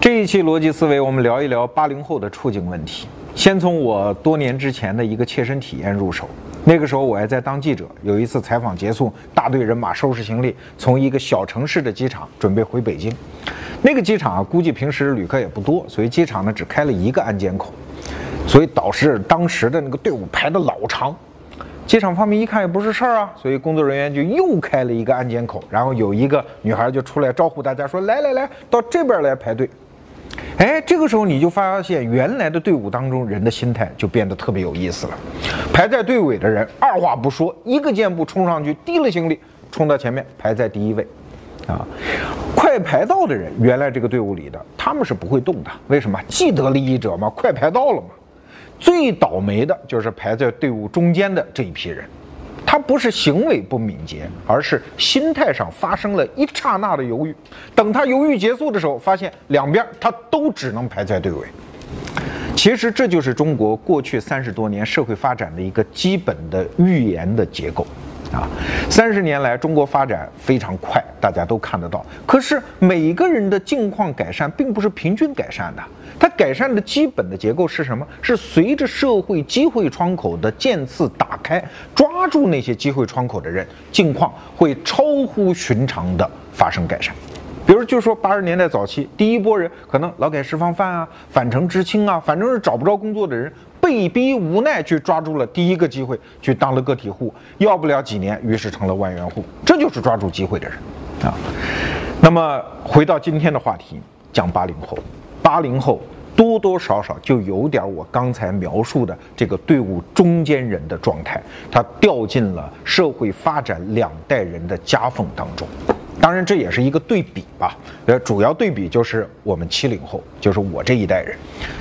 这一期逻辑思维，我们聊一聊八零后的处境问题。先从我多年之前的一个切身体验入手。那个时候我还在当记者，有一次采访结束，大队人马收拾行李，从一个小城市的机场准备回北京。那个机场啊，估计平时旅客也不多，所以机场呢只开了一个安检口，所以导致当时的那个队伍排的老长。机场方面一看也不是事儿啊，所以工作人员就又开了一个安检口，然后有一个女孩就出来招呼大家说：“来来来，到这边来排队。”哎，这个时候你就发现，原来的队伍当中人的心态就变得特别有意思了。排在队尾的人二话不说，一个箭步冲上去，提了行李，冲到前面排在第一位。啊，快排到的人，原来这个队伍里的他们是不会动的，为什么？既得利益者嘛，快排到了嘛。最倒霉的就是排在队伍中间的这一批人。他不是行为不敏捷，而是心态上发生了一刹那的犹豫。等他犹豫结束的时候，发现两边他都只能排在队尾。其实这就是中国过去三十多年社会发展的一个基本的预言的结构。啊，三十年来中国发展非常快，大家都看得到。可是每个人的境况改善并不是平均改善的，它改善的基本的结构是什么？是随着社会机会窗口的渐次打开，抓住那些机会窗口的人，境况会超乎寻常的发生改善。比如，就是说八十年代早期，第一波人可能劳改释放犯啊、返城知青啊，反正是找不着工作的人。被逼无奈去抓住了第一个机会，去当了个体户，要不了几年，于是成了万元户。这就是抓住机会的人啊。那么回到今天的话题，讲八零后，八零后多多少少就有点我刚才描述的这个队伍中间人的状态，他掉进了社会发展两代人的夹缝当中。当然，这也是一个对比吧。呃，主要对比就是我们七零后，就是我这一代人。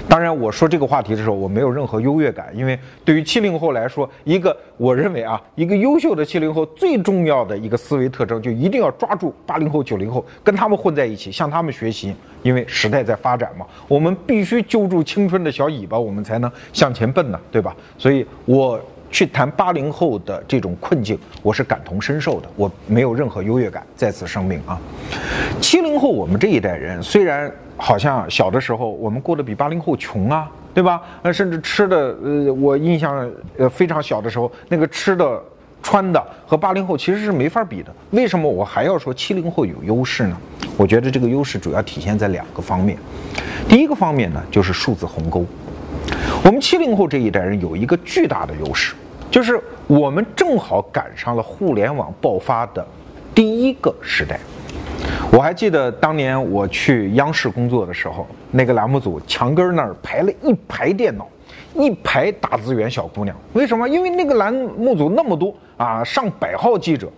当然，我说这个话题的时候，我没有任何优越感，因为对于七零后来说，一个我认为啊，一个优秀的七零后最重要的一个思维特征，就一定要抓住八零后、九零后，跟他们混在一起，向他们学习。因为时代在发展嘛，我们必须揪住青春的小尾巴，我们才能向前奔呢，对吧？所以，我。去谈八零后的这种困境，我是感同身受的，我没有任何优越感，在此声明啊。七零后我们这一代人，虽然好像小的时候我们过得比八零后穷啊，对吧？呃，甚至吃的，呃，我印象呃非常小的时候，那个吃的、穿的和八零后其实是没法比的。为什么我还要说七零后有优势呢？我觉得这个优势主要体现在两个方面。第一个方面呢，就是数字鸿沟。我们七零后这一代人有一个巨大的优势，就是我们正好赶上了互联网爆发的第一个时代。我还记得当年我去央视工作的时候，那个栏目组墙根那儿排了一排电脑，一排打字员小姑娘。为什么？因为那个栏目组那么多啊，上百号记者，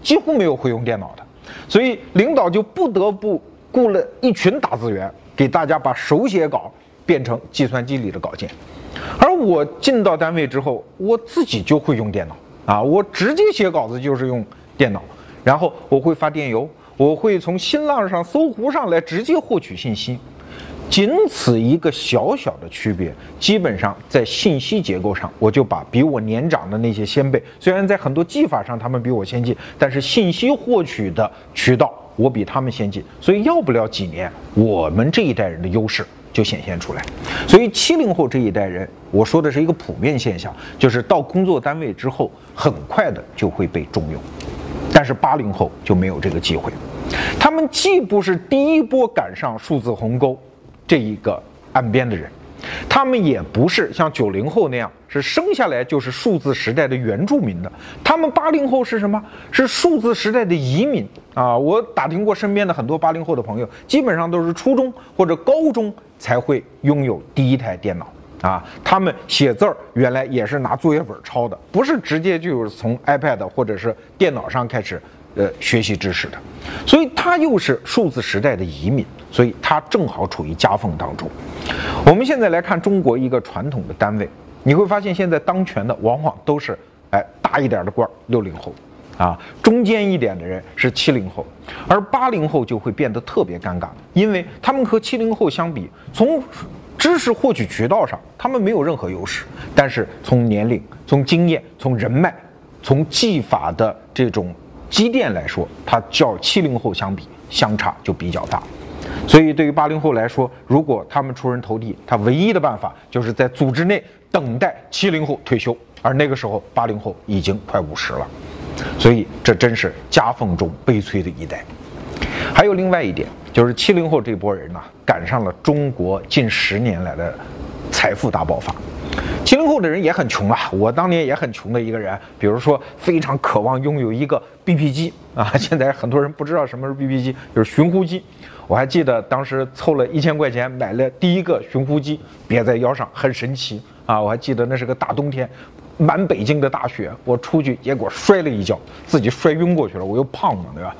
几乎没有会用电脑的，所以领导就不得不雇了一群打字员，给大家把手写稿。变成计算机里的稿件，而我进到单位之后，我自己就会用电脑。啊，我直接写稿子就是用电脑，然后我会发电邮，我会从新浪上、搜狐上来直接获取信息，仅此一个小小的区别，基本上在信息结构上，我就把比我年长的那些先辈，虽然在很多技法上他们比我先进，但是信息获取的渠道我比他们先进，所以要不了几年，我们这一代人的优势。就显现出来，所以七零后这一代人，我说的是一个普遍现象，就是到工作单位之后，很快的就会被重用，但是八零后就没有这个机会，他们既不是第一波赶上数字鸿沟这一个岸边的人。他们也不是像九零后那样是生下来就是数字时代的原住民的，他们八零后是什么？是数字时代的移民啊！我打听过身边的很多八零后的朋友，基本上都是初中或者高中才会拥有第一台电脑啊。他们写字儿原来也是拿作业本抄的，不是直接就是从 iPad 或者是电脑上开始。呃，学习知识的，所以他又是数字时代的移民，所以他正好处于夹缝当中。我们现在来看中国一个传统的单位，你会发现现在当权的往往都是哎大一点的官儿，六零后，啊中间一点的人是七零后，而八零后就会变得特别尴尬，因为他们和七零后相比，从知识获取渠道上他们没有任何优势，但是从年龄、从经验、从人脉、从技法的这种。积淀来说，它较七零后相比相差就比较大。所以对于八零后来说，如果他们出人头地，他唯一的办法就是在组织内等待七零后退休，而那个时候八零后已经快五十了，所以这真是夹缝中悲催的一代。还有另外一点，就是七零后这波人呢，赶上了中国近十年来的财富大爆发。七零后的人也很穷啊，我当年也很穷的一个人。比如说，非常渴望拥有一个 BP 机啊，现在很多人不知道什么是 BP 机，就是寻呼机。我还记得当时凑了一千块钱买了第一个寻呼机，别在腰上，很神奇啊！我还记得那是个大冬天，满北京的大雪，我出去结果摔了一跤，自己摔晕过去了。我又胖嘛，对吧？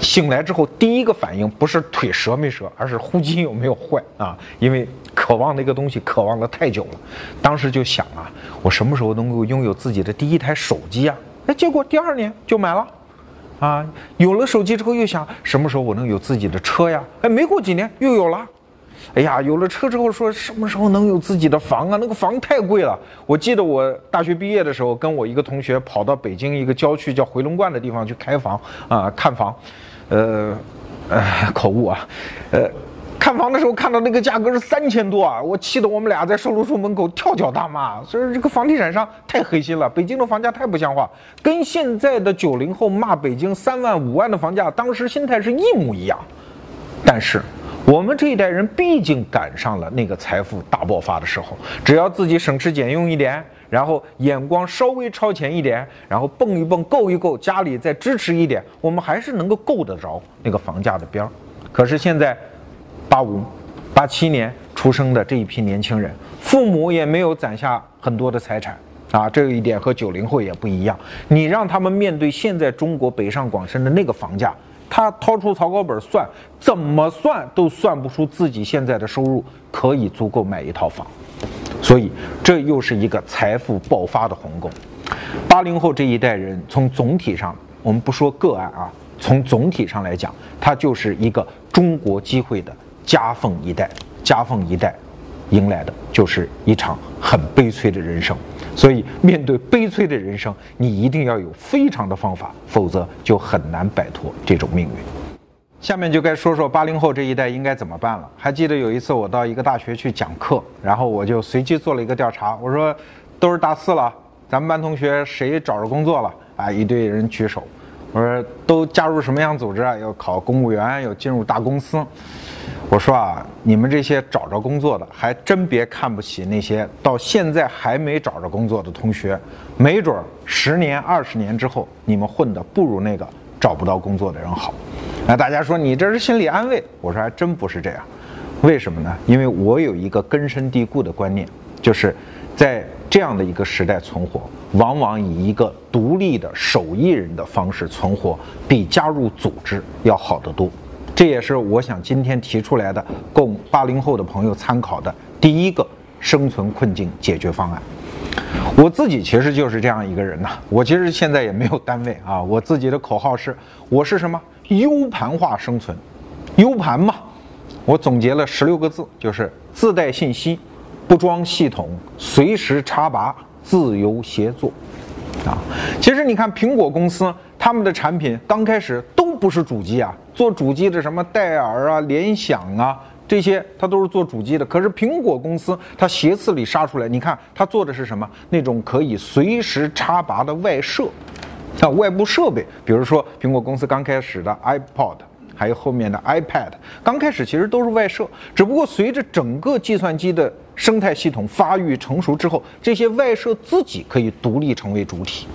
醒来之后，第一个反应不是腿折没折，而是呼机有没有坏啊？因为渴望那个东西，渴望了太久了。当时就想啊，我什么时候能够拥有自己的第一台手机啊？哎，结果第二年就买了，啊，有了手机之后又想什么时候我能有自己的车呀？哎，没过几年又有了。哎呀，有了车之后说什么时候能有自己的房啊？那个房太贵了。我记得我大学毕业的时候，跟我一个同学跑到北京一个郊区叫回龙观的地方去开房啊，看房。呃，呃，口误啊，呃，看房的时候看到那个价格是三千多啊，我气得我们俩在售楼处门口跳脚大骂。所以这个房地产商太黑心了，北京的房价太不像话，跟现在的九零后骂北京三万五万的房价，当时心态是一模一样。但是我们这一代人毕竟赶上了那个财富大爆发的时候，只要自己省吃俭用一点。然后眼光稍微超前一点，然后蹦一蹦够一够，家里再支持一点，我们还是能够够得着那个房价的边儿。可是现在，八五、八七年出生的这一批年轻人，父母也没有攒下很多的财产啊，这一点和九零后也不一样。你让他们面对现在中国北上广深的那个房价，他掏出草稿本算，怎么算都算不出自己现在的收入可以足够买一套房。所以，这又是一个财富爆发的鸿沟。八零后这一代人，从总体上，我们不说个案啊，从总体上来讲，他就是一个中国机会的夹缝一代。夹缝一代，迎来的就是一场很悲催的人生。所以，面对悲催的人生，你一定要有非常的方法，否则就很难摆脱这种命运。下面就该说说八零后这一代应该怎么办了。还记得有一次我到一个大学去讲课，然后我就随机做了一个调查，我说都是大四了，咱们班同学谁找着工作了？啊，一堆人举手。我说都加入什么样组织啊？要考公务员，要进入大公司。我说啊，你们这些找着工作的，还真别看不起那些到现在还没找着工作的同学，没准十年、二十年之后，你们混的不如那个找不到工作的人好。那大家说你这是心理安慰，我说还真不是这样，为什么呢？因为我有一个根深蒂固的观念，就是在这样的一个时代存活，往往以一个独立的手艺人的方式存活，比加入组织要好得多。这也是我想今天提出来的，供八零后的朋友参考的第一个生存困境解决方案。我自己其实就是这样一个人呐，我其实现在也没有单位啊，我自己的口号是，我是什么？U 盘化生存，U 盘嘛，我总结了十六个字，就是自带信息，不装系统，随时插拔，自由协作。啊，其实你看苹果公司他们的产品刚开始都不是主机啊，做主机的什么戴尔啊、联想啊这些，它都是做主机的。可是苹果公司它斜刺里杀出来，你看它做的是什么？那种可以随时插拔的外设。像外部设备，比如说苹果公司刚开始的 iPod，还有后面的 iPad，刚开始其实都是外设，只不过随着整个计算机的生态系统发育成熟之后，这些外设自己可以独立成为主体，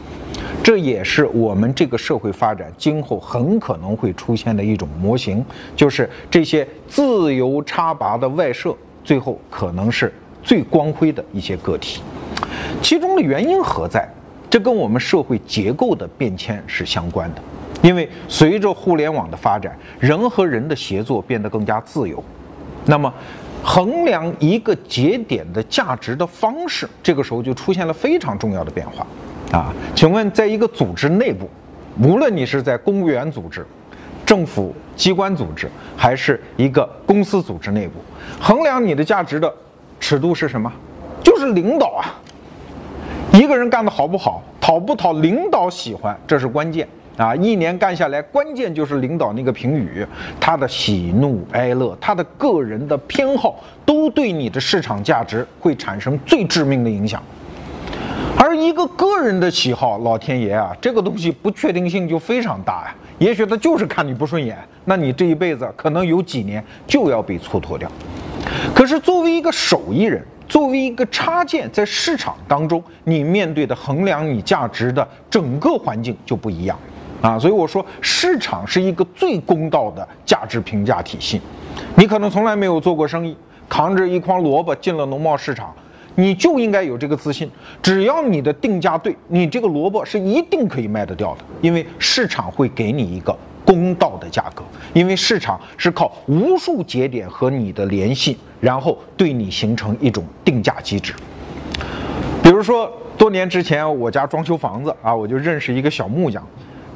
这也是我们这个社会发展今后很可能会出现的一种模型，就是这些自由插拔的外设，最后可能是最光辉的一些个体，其中的原因何在？这跟我们社会结构的变迁是相关的，因为随着互联网的发展，人和人的协作变得更加自由。那么，衡量一个节点的价值的方式，这个时候就出现了非常重要的变化。啊，请问，在一个组织内部，无论你是在公务员组织、政府机关组织，还是一个公司组织内部，衡量你的价值的尺度是什么？就是领导啊。一个人干得好不好，讨不讨领导喜欢，这是关键啊，一年干下来，关键就是领导那个评语，他的喜怒哀乐，他的个人的偏好，都对你的市场价值会产生最致命的影响。而一个个人的喜好，老天爷啊，这个东西不确定性就非常大呀。也许他就是看你不顺眼，那你这一辈子可能有几年就要被蹉跎掉。可是作为一个手艺人，作为一个插件，在市场当中，你面对的衡量你价值的整个环境就不一样啊。所以我说，市场是一个最公道的价值评价体系。你可能从来没有做过生意，扛着一筐萝卜进了农贸市场。你就应该有这个自信，只要你的定价对，你这个萝卜是一定可以卖得掉的，因为市场会给你一个公道的价格，因为市场是靠无数节点和你的联系，然后对你形成一种定价机制。比如说，多年之前我家装修房子啊，我就认识一个小木匠。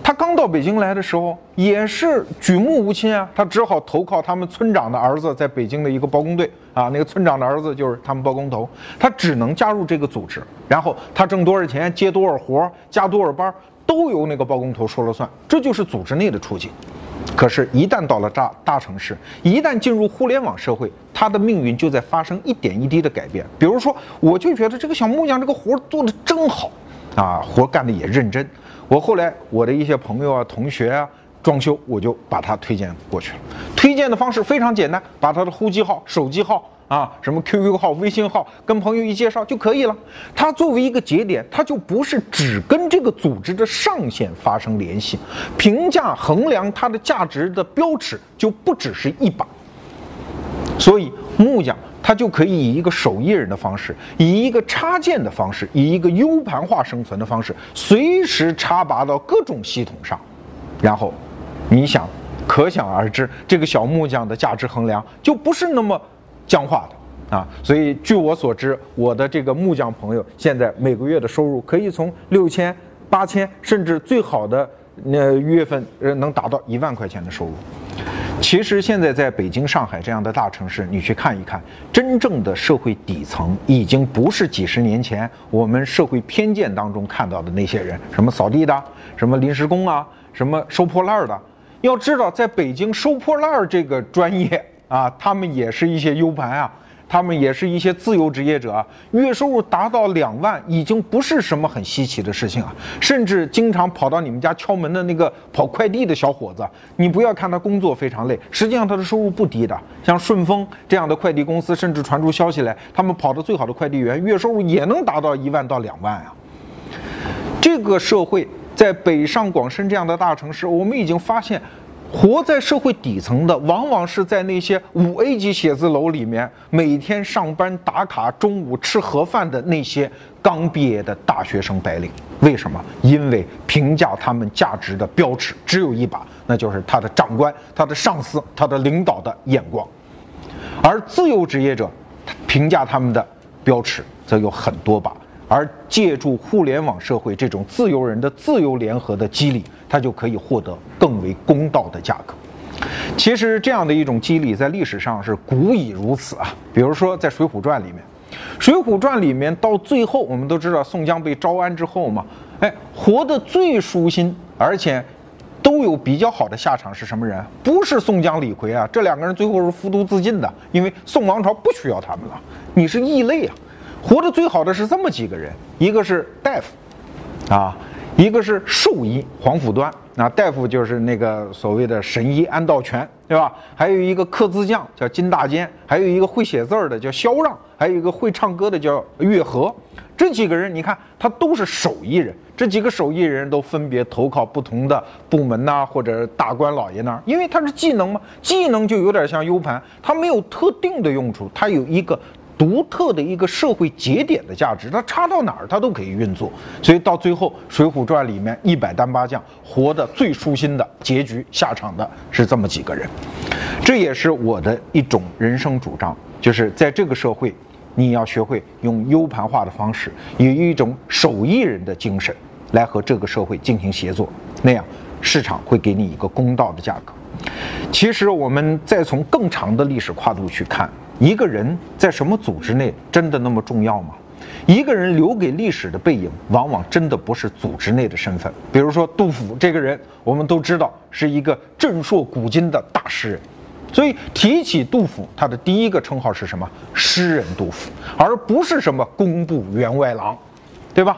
他刚到北京来的时候，也是举目无亲啊，他只好投靠他们村长的儿子，在北京的一个包工队啊。那个村长的儿子就是他们包工头，他只能加入这个组织，然后他挣多少钱，接多少活，加多少班，都由那个包工头说了算，这就是组织内的处境。可是，一旦到了大大城市，一旦进入互联网社会，他的命运就在发生一点一滴的改变。比如说，我就觉得这个小木匠这个活做的真好啊，活干的也认真。我后来我的一些朋友啊、同学啊，装修我就把他推荐过去了。推荐的方式非常简单，把他的呼机号、手机号啊、什么 QQ 号、微信号跟朋友一介绍就可以了。他作为一个节点，他就不是只跟这个组织的上线发生联系，评价衡量它的价值的标尺就不只是一把。所以木匠。他就可以以一个手艺人的方式，以一个插件的方式，以一个 U 盘化生存的方式，随时插拔到各种系统上，然后，你想，可想而知，这个小木匠的价值衡量就不是那么僵化的啊。所以，据我所知，我的这个木匠朋友现在每个月的收入可以从六千、八千，甚至最好的那月份能达到一万块钱的收入。其实现在在北京、上海这样的大城市，你去看一看，真正的社会底层已经不是几十年前我们社会偏见当中看到的那些人，什么扫地的，什么临时工啊，什么收破烂的。要知道，在北京收破烂这个专业啊，他们也是一些 U 盘啊。他们也是一些自由职业者啊，月收入达到两万，已经不是什么很稀奇的事情啊。甚至经常跑到你们家敲门的那个跑快递的小伙子，你不要看他工作非常累，实际上他的收入不低的。像顺丰这样的快递公司，甚至传出消息来，他们跑的最好的快递员月收入也能达到一万到两万啊。这个社会在北上广深这样的大城市，我们已经发现。活在社会底层的，往往是在那些五 A 级写字楼里面每天上班打卡、中午吃盒饭的那些刚毕业的大学生白领。为什么？因为评价他们价值的标尺只有一把，那就是他的长官、他的上司、他的领导的眼光。而自由职业者评价他们的标尺则有很多把。而借助互联网社会这种自由人的自由联合的激励，他就可以获得更为公道的价格。其实这样的一种激励在历史上是古已如此啊。比如说在《水浒传》里面，《水浒传》里面到最后，我们都知道宋江被招安之后嘛，哎，活得最舒心，而且都有比较好的下场是什么人？不是宋江、李逵啊，这两个人最后是服毒自尽的，因为宋王朝不需要他们了，你是异类啊。活得最好的是这么几个人，一个是大夫，啊，一个是兽医黄甫端，那大夫就是那个所谓的神医安道全，对吧？还有一个刻字匠叫金大坚，还有一个会写字儿的叫萧让，还有一个会唱歌的叫月和。这几个人，你看他都是手艺人，这几个手艺人都分别投靠不同的部门呐，或者大官老爷那儿，因为他是技能嘛，技能就有点像 U 盘，它没有特定的用处，它有一个。独特的一个社会节点的价值，它插到哪儿它都可以运作，所以到最后《水浒传》里面一百单八将活得最舒心的结局下场的是这么几个人，这也是我的一种人生主张，就是在这个社会，你要学会用 U 盘化的方式，以一种手艺人的精神来和这个社会进行协作，那样市场会给你一个公道的价格。其实我们再从更长的历史跨度去看。一个人在什么组织内真的那么重要吗？一个人留给历史的背影，往往真的不是组织内的身份。比如说杜甫这个人，我们都知道是一个震烁古今的大诗人，所以提起杜甫，他的第一个称号是什么？诗人杜甫，而不是什么工部员外郎，对吧？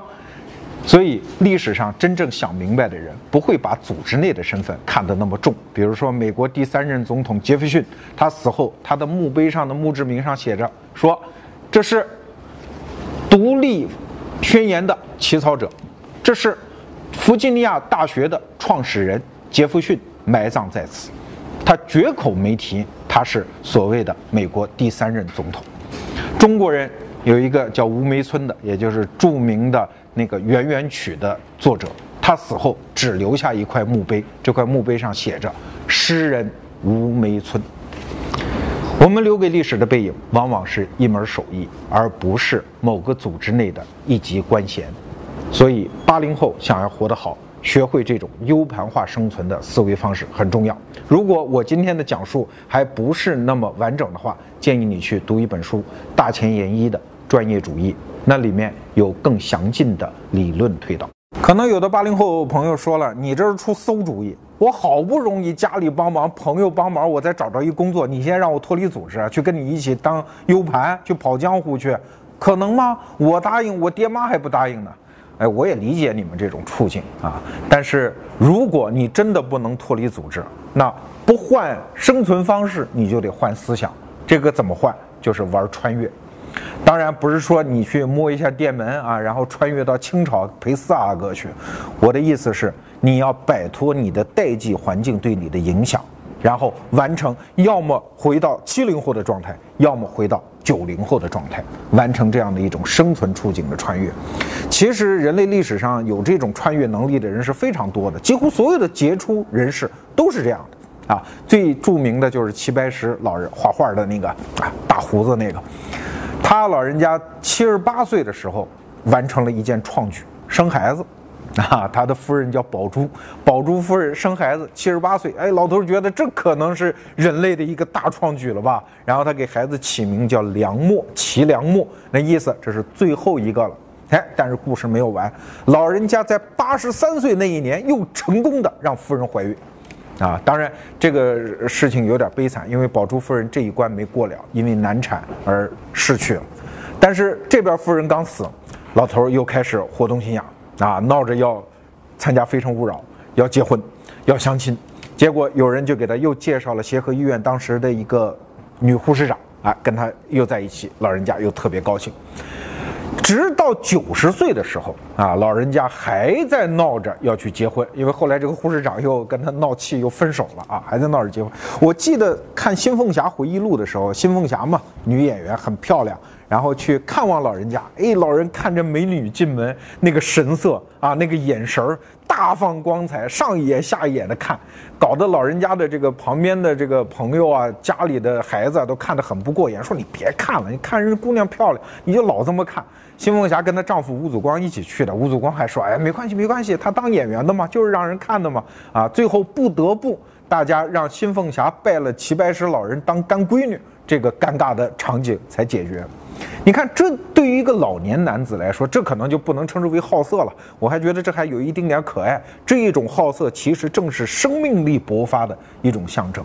所以历史上真正想明白的人，不会把组织内的身份看得那么重。比如说美国第三任总统杰弗逊，他死后，他的墓碑上的墓志铭上写着说：“这是。”独立宣言的起草者，这是弗吉尼亚大学的创始人杰弗逊埋葬在此。他绝口没提他是所谓的美国第三任总统。中国人有一个叫吴梅村的，也就是著名的那个圆圆曲的作者，他死后只留下一块墓碑，这块墓碑上写着“诗人吴梅村”。我们留给历史的背影，往往是一门手艺，而不是某个组织内的一级官衔。所以，八零后想要活得好，学会这种 U 盘化生存的思维方式很重要。如果我今天的讲述还不是那么完整的话，建议你去读一本书《大前研一的专业主义》，那里面有更详尽的理论推导。可能有的八零后朋友说了，你这是出馊主意。我好不容易家里帮忙，朋友帮忙，我再找着一工作，你先让我脱离组织，去跟你一起当 U 盘，去跑江湖去，可能吗？我答应，我爹妈还不答应呢。哎，我也理解你们这种处境啊。但是如果你真的不能脱离组织，那不换生存方式，你就得换思想。这个怎么换？就是玩穿越。当然不是说你去摸一下电门啊，然后穿越到清朝陪四阿哥去。我的意思是，你要摆脱你的代际环境对你的影响，然后完成要么回到七零后的状态，要么回到九零后的状态，完成这样的一种生存处境的穿越。其实人类历史上有这种穿越能力的人是非常多的，几乎所有的杰出人士都是这样的。啊，最著名的就是齐白石老人画画的那个啊，大胡子那个。他老人家七十八岁的时候，完成了一件创举，生孩子，啊，他的夫人叫宝珠，宝珠夫人生孩子，七十八岁，哎，老头觉得这可能是人类的一个大创举了吧？然后他给孩子起名叫梁默，齐梁默，那意思这是最后一个了。哎，但是故事没有完，老人家在八十三岁那一年又成功的让夫人怀孕。啊，当然这个事情有点悲惨，因为宝珠夫人这一关没过了，因为难产而逝去了。但是这边夫人刚死，老头又开始活动心眼啊，闹着要参加《非诚勿扰》，要结婚，要相亲。结果有人就给他又介绍了协和医院当时的一个女护士长啊，跟他又在一起，老人家又特别高兴。直到九十岁的时候啊，老人家还在闹着要去结婚，因为后来这个护士长又跟他闹气，又分手了啊，还在闹着结婚。我记得看《新凤霞回忆录》的时候，新凤霞嘛，女演员很漂亮，然后去看望老人家，哎，老人看着美女进门，那个神色啊，那个眼神儿大放光彩，上一眼下一眼的看，搞得老人家的这个旁边的这个朋友啊，家里的孩子啊，都看得很不过眼，说你别看了，你看人姑娘漂亮，你就老这么看。新凤霞跟她丈夫吴祖光一起去的，吴祖光还说：“哎，没关系，没关系，她当演员的嘛，就是让人看的嘛。”啊，最后不得不大家让新凤霞拜了齐白石老人当干闺女，这个尴尬的场景才解决。你看，这对于一个老年男子来说，这可能就不能称之为好色了。我还觉得这还有一丁点可爱。这一种好色，其实正是生命力勃发的一种象征。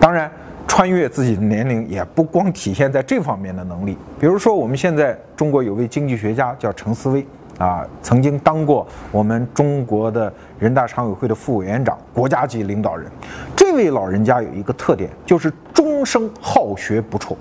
当然。穿越自己的年龄也不光体现在这方面的能力，比如说我们现在中国有位经济学家叫程思威，啊，曾经当过我们中国的人大常委会的副委员长，国家级领导人。这位老人家有一个特点，就是终生好学不辍。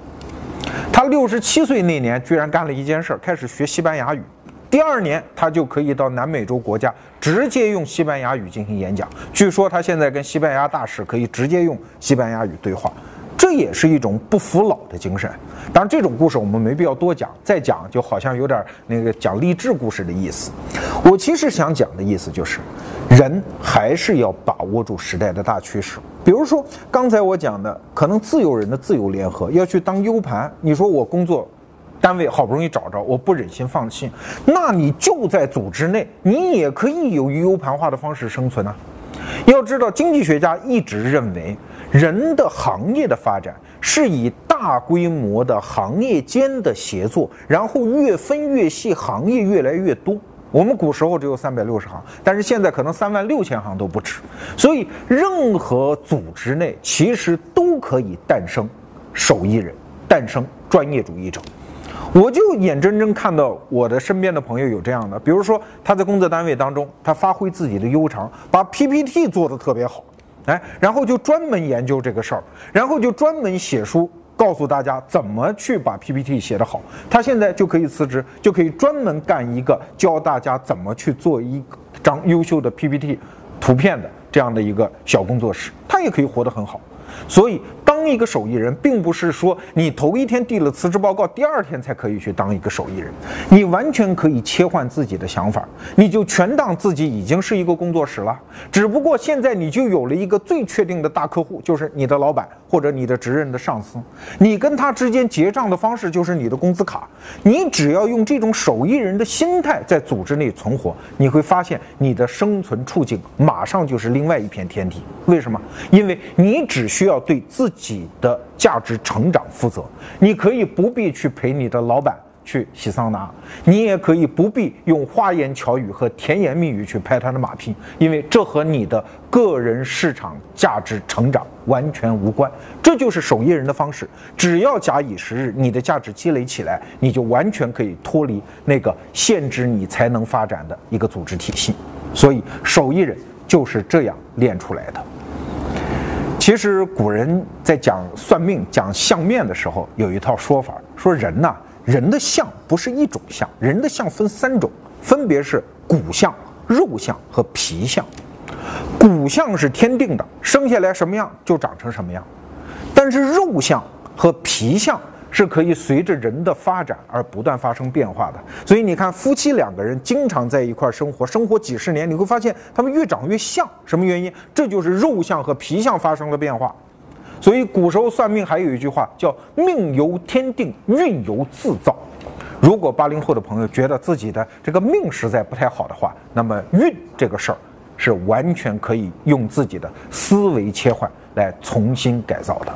他六十七岁那年居然干了一件事，开始学西班牙语。第二年他就可以到南美洲国家直接用西班牙语进行演讲。据说他现在跟西班牙大使可以直接用西班牙语对话。这也是一种不服老的精神。当然，这种故事我们没必要多讲，再讲就好像有点那个讲励志故事的意思。我其实想讲的意思就是，人还是要把握住时代的大趋势。比如说刚才我讲的，可能自由人的自由联合要去当 U 盘，你说我工作单位好不容易找着，我不忍心放弃，那你就在组织内，你也可以有 U 盘化的方式生存啊。要知道，经济学家一直认为。人的行业的发展是以大规模的行业间的协作，然后越分越细，行业越来越多。我们古时候只有三百六十行，但是现在可能三万六千行都不止。所以，任何组织内其实都可以诞生手艺人，诞生专业主义者。我就眼睁睁看到我的身边的朋友有这样的，比如说他在工作单位当中，他发挥自己的优长，把 PPT 做得特别好，哎，然后就专门研究这个事儿，然后就专门写书。告诉大家怎么去把 PPT 写得好，他现在就可以辞职，就可以专门干一个教大家怎么去做一张优秀的 PPT 图片的这样的一个小工作室，他也可以活得很好。所以，当一个手艺人，并不是说你头一天递了辞职报告，第二天才可以去当一个手艺人。你完全可以切换自己的想法，你就全当自己已经是一个工作室了。只不过现在你就有了一个最确定的大客户，就是你的老板或者你的直任的上司。你跟他之间结账的方式就是你的工资卡。你只要用这种手艺人的心态在组织内存活，你会发现你的生存处境马上就是另外一片天地。为什么？因为你只需要对自己的价值成长负责，你可以不必去陪你的老板去洗桑拿，你也可以不必用花言巧语和甜言蜜语去拍他的马屁，因为这和你的个人市场价值成长完全无关。这就是手艺人的方式，只要假以时日，你的价值积累起来，你就完全可以脱离那个限制你才能发展的一个组织体系。所以，手艺人就是这样练出来的。其实古人在讲算命、讲相面的时候，有一套说法，说人呐，人的相不是一种相，人的相分三种，分别是骨相、肉相和皮相。骨相是天定的，生下来什么样就长成什么样，但是肉相和皮相。是可以随着人的发展而不断发生变化的，所以你看，夫妻两个人经常在一块生活，生活几十年，你会发现他们越长越像。什么原因？这就是肉相和皮相发生了变化。所以古时候算命还有一句话叫“命由天定，运由自造”。如果八零后的朋友觉得自己的这个命实在不太好的话，那么运这个事儿是完全可以用自己的思维切换来重新改造的。